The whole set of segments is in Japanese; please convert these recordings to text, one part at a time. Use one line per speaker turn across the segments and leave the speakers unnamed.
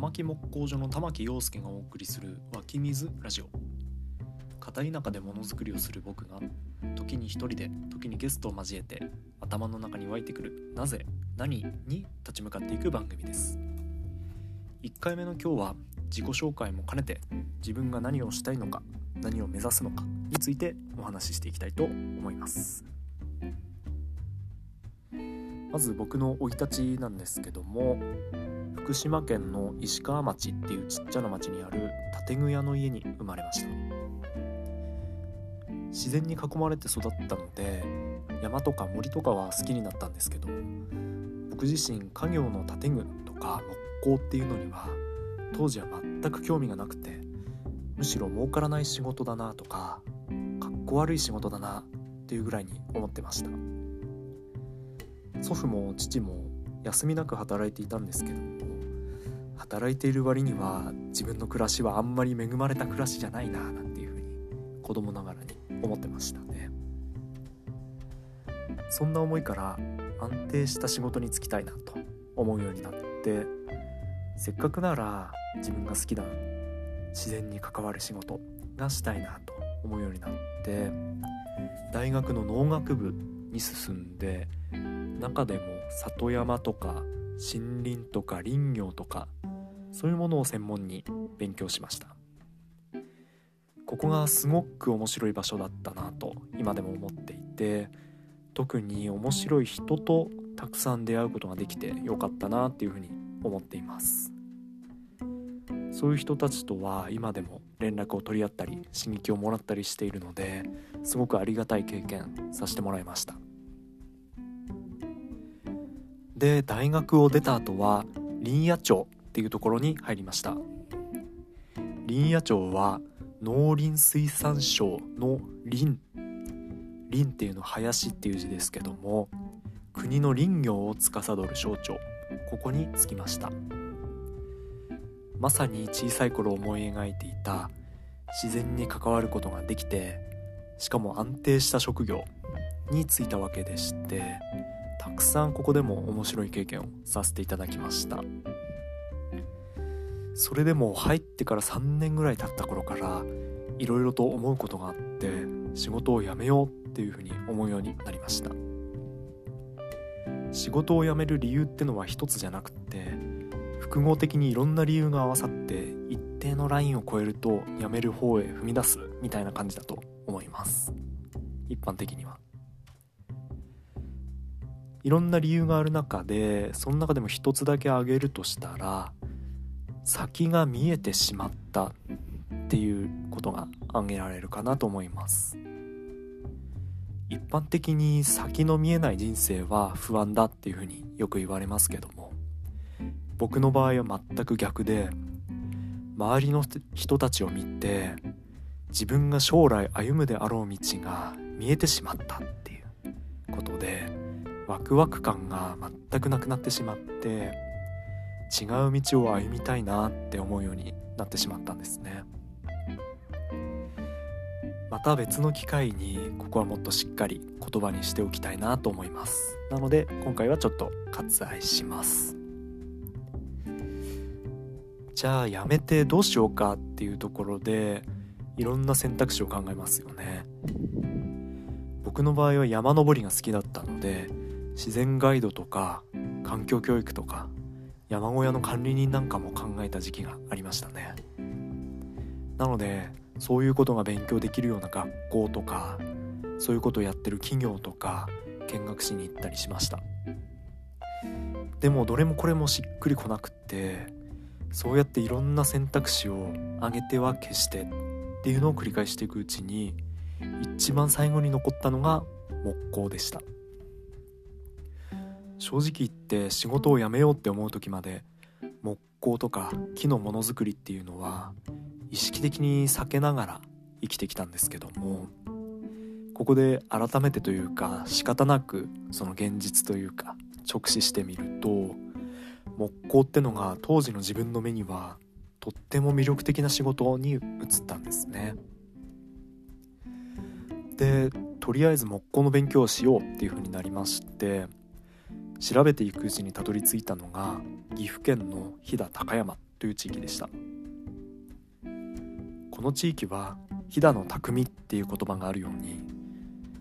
玉木木工所の玉木陽介がお送りする湧き水ラジオ。片田舎でものづくりをする僕が時に一人で時にゲストを交えて頭の中に湧いてくるなぜ何に立ち向かっていく番組です。1回目の今日は自己紹介も兼ねて自分が何をしたいのか何を目指すのかについてお話ししていきたいと思います。まず僕の生い立ちなんですけども福島県の石川町っていうちっちゃな町にある建具屋の家に生まれました。自然に囲まれて育ったので山とか森とかは好きになったんですけど僕自身家業の建具とか木工っていうのには当時は全く興味がなくてむしろ儲からない仕事だなとかかっこ悪い仕事だなっていうぐらいに思ってました。祖父も父も休みなく働いていたんですけども働いている割には自分の暮らしはあんまり恵まれた暮らしじゃないななんていうふうに子供ながらに思ってましたね。そんな思いから安定した仕事に就きたいなと思うようになってせっかくなら自分が好きな自然に関わる仕事がしたいなと思うようになって大学の農学部に進んで中でも里山とか森林とか林業とかそういうものを専門に勉強しました。ここがすごく面白い場所だったなと今でも思っていて特に面白い人とたくさん出会うことができてよかったなっていうふうに思っています。そういう人たちとは今でも連絡を取り合ったり刺激をもらったりしているのですごくありがたい経験させてもらいました。で大学を出た後は林野庁っていうところに入りました。林野庁は農林水産省の林。林っていうの林っていう字ですけども国の林業を司る省庁。ここに着きました。まさに小さい頃思い描いていた自然に関わることができてしかも安定した職業に就いたわけでしてたくさんここでも面白い経験をさせていただきました。それでも入ってから3年ぐらい経った頃からいろいろと思うことがあって仕事を辞めようっていうふうに思うようになりました。仕事を辞める理由ってのは一つじゃなくて複合的にいろんな理由が合わさって一定のラインを超えると辞める方へ踏み出すみたいな感じだと思います。一般的には。いろんな理由がある中でその中でも一つだけ挙げるとしたら先が見えてしまったっていうことが挙げられるかなと思います。一般的に先の見えない人生は不安だっていうふうによく言われますけども僕の場合は全く逆で周りの人たちを見て自分が将来歩むであろう道が見えてしまったっていうことでワクワク感が全くなくなってしまって違う道を歩みたいなって思うようになってしまったんですね。また別の機会にここはもっとしっかり言葉にしておきたいなと思います。なので今回はちょっと割愛します。じゃあやめてどうしようかっていうところでいろんな選択肢を考えますよね。僕の場合は山登りが好きだったので自然ガイドとか環境教育とか山小屋の管理人なんかも考えた時期がありましたね。なのでそういうことが勉強できるような学校とかそういうことをやってる企業とか見学しに行ったりしました。でもどれもこれもしっくりこなくってそうやっていろんな選択肢を上げては消してっていうのを繰り返していくうちに一番最後に残ったのが木工でした。正直言って仕事を辞めようって思う時まで木工とか木のものづくりっていうのは意識的に避けながら生きてきたんですけどもここで改めてというか仕方なくその現実というか直視してみると木工ってのが当時の自分の目にはとっても魅力的な仕事に移ったんですね。でとりあえず木工の勉強をしようっていう風になりまして調べていくうちにたどり着いたのが岐阜県の飛騨高山という地域でした。この地域は飛騨の匠っていう言葉があるように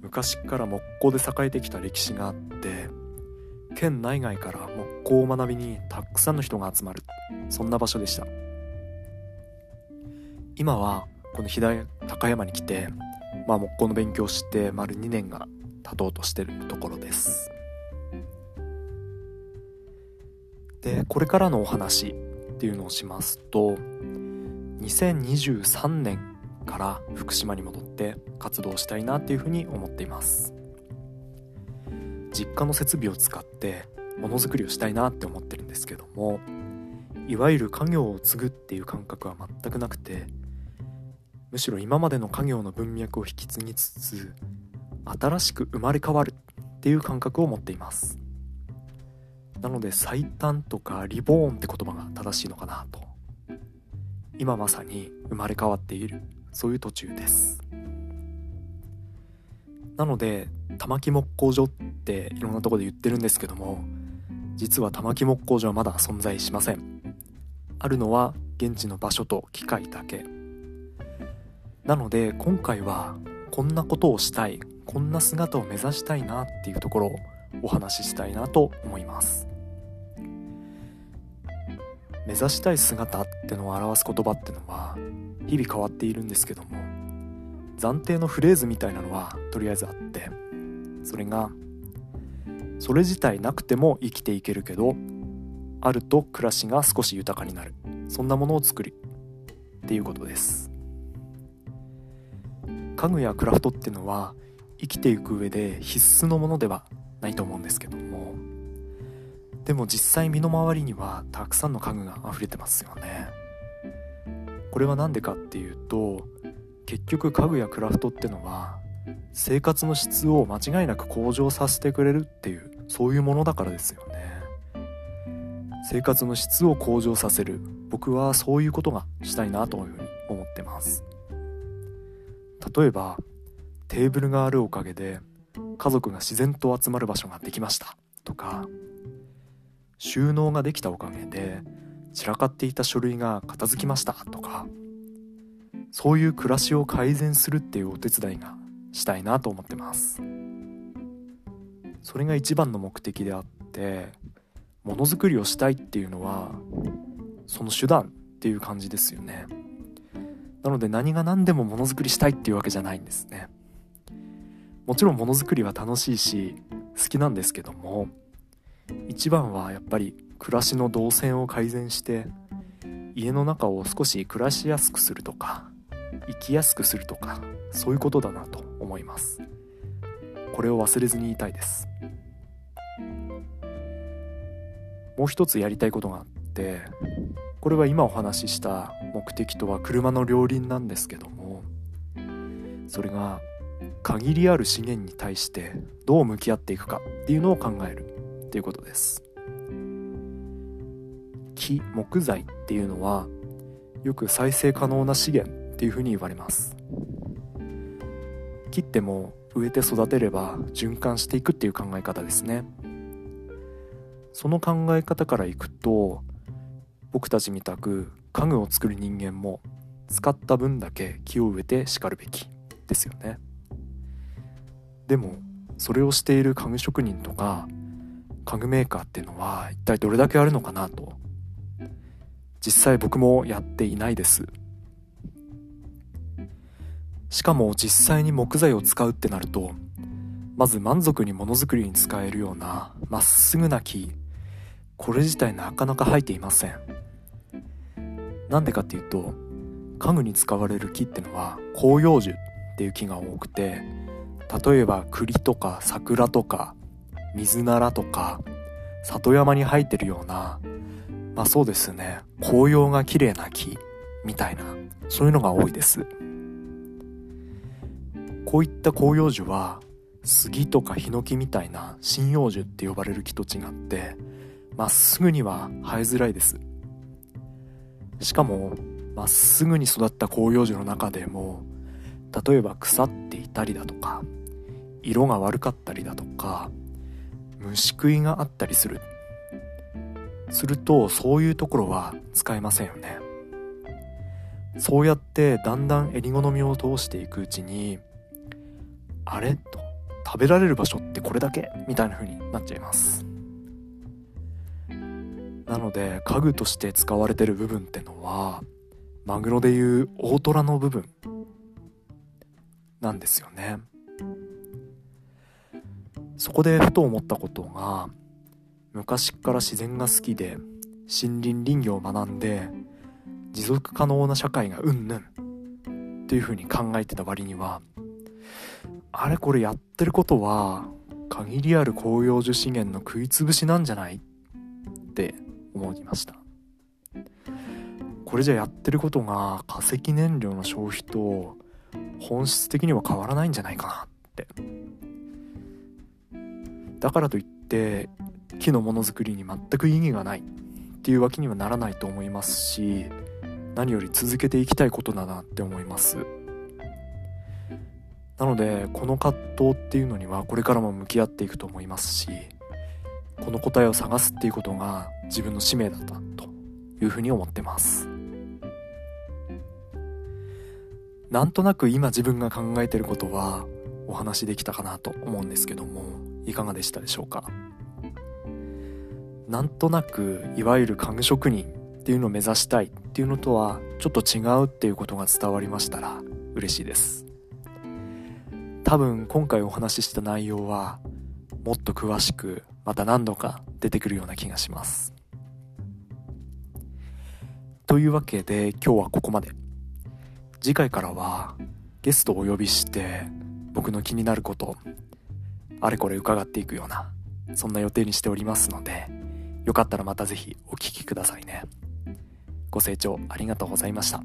昔から木工で栄えてきた歴史があって県内外から木工を学びにたくさんの人が集まるそんな場所でした。今はこの飛騨高山に来て、まあ、木工の勉強をして丸2年が経とうとしてるところです。でこれからのお話っていうのをしますと2023年から福島に戻って活動したいなっていうふうに思っています。実家の設備を使ってものづくりをしたいなって思ってるんですけどもいわゆる家業を継ぐっていう感覚は全くなくてむしろ今までの家業の文脈を引き継ぎつつ新しく生まれ変わるっていう感覚を持っています。なので最短とかリボーンって言葉が正しいのかなと。今まさに生まれ変わっているそういう途中です。なので玉木木工所っていろんなとこで言ってるんですけども実は玉木木工所はまだ存在しません。あるのは現地の場所と機械だけ。なので今回はこんなことをしたいこんな姿を目指したいなっていうところをお話ししたいなと思います。目指したい姿ってのを表す言葉ってのは日々変わっているんですけども暫定のフレーズみたいなのはとりあえずあってそれがそれ自体なくても生きていけるけどあると暮らしが少し豊かになる。そんなものを作りっていうことです。家具やクラフトっていうのは生きていく上で必須のものではないと思うんですけども。でも実際身の回りにはたくさんの家具が溢れてますよね。これは何でかっていうと結局家具やクラフトってのは生活の質を間違いなく向上させてくれるっていうそういうものだからですよね。生活の質を向上させる。僕はそういうことがしたいなというふうに思ってます。例えばテーブルがあるおかげで家族が自然と集まる場所ができました。とか収納ができたおかげで散らかっていた書類が片付きました。とかそういう暮らしを改善するっていうお手伝いがしたいなと思ってます。それが一番の目的であってものづくりをしたいっていうのはその手段っていう感じですよね。なので何が何でもものづくりしたいっていうわけじゃないんですね。もちろんものづくりは楽しいし好きなんですけども一番はやっぱり暮らしの動線を改善して家の中を少し暮らしやすくするとか生きやすくするとかそういうことだなと思います。これを忘れずに言いたいです。もう一つやりたいことがあってこれは今お話しした目的とは車の両輪なんですけどもそれが限りある資源に対してどう向き合っていくかっていうのを考える。っていうことです。木木材っていうのはよく再生可能な資源っていうふうに言われます。切っても植えて育てれば循環していくっていう考え方ですね。その考え方からいくと僕たちみたく家具を作る人間も使った分だけ木を植えてしかるべきですよね。でもそれをしている家具職人とか家具メーカーっていうのは一体どれだけあるのかなと。実際僕もやっていないです。しかも実際に木材を使うってなるとまず満足にものづくりに使えるようなまっすぐな木これ自体なかなか生えていません。なんでかっていうと家具に使われる木ってのは広葉樹っていう木が多くて例えば栗とか桜とか水ならとか里山に生えてるようなまあそうですね。紅葉が綺麗な木みたいなそういうのが多いです。こういった広葉樹は杉とかヒノキみたいな針葉樹って呼ばれる木と違ってまっすぐには生えづらいです。しかもまっすぐに育った広葉樹の中でも例えば腐っていたりだとか色が悪かったりだとか虫食いがあったりする。するとそういうところは使えませんよね。そうやってだんだん襟好みを通していくうちにあれと食べられる場所ってこれだけ？みたいな風になっちゃいます。なので家具として使われてる部分ってのはマグロでいう大トラの部分なんですよね。そこでふと思ったことが昔から自然が好きで森林林業を学んで持続可能な社会がうんぬんっていう風に考えてた割にはあれこれやってることは限りある広葉樹資源の食いつぶしなんじゃない？って思いました。これじゃやってることが化石燃料の消費と本質的には変わらないんじゃないかなってだからといって木のものづくりに全く意義がないっていうわけにはならないと思いますし何より続けていきたいことだなって思います。なのでこの葛藤っていうのにはこれからも向き合っていくと思いますしこの答えを探すっていうことが自分の使命だったというふうに思ってます。なんとなく今自分が考えてることはお話できたかなと思うんですけどもいかがでしたでしょうか？なんとなくいわゆる家具職人っていうのを目指したいっていうのとはちょっと違うっていうことが伝わりましたら嬉しいです。多分今回お話しした内容はもっと詳しくまた何度か出てくるような気がします。というわけで今日はここまで。次回からはゲストをお呼びして僕の気になることあれこれ伺っていくようなそんな予定にしておりますのでよかったらまた是非お聴きくださいね。ご清聴ありがとうございました。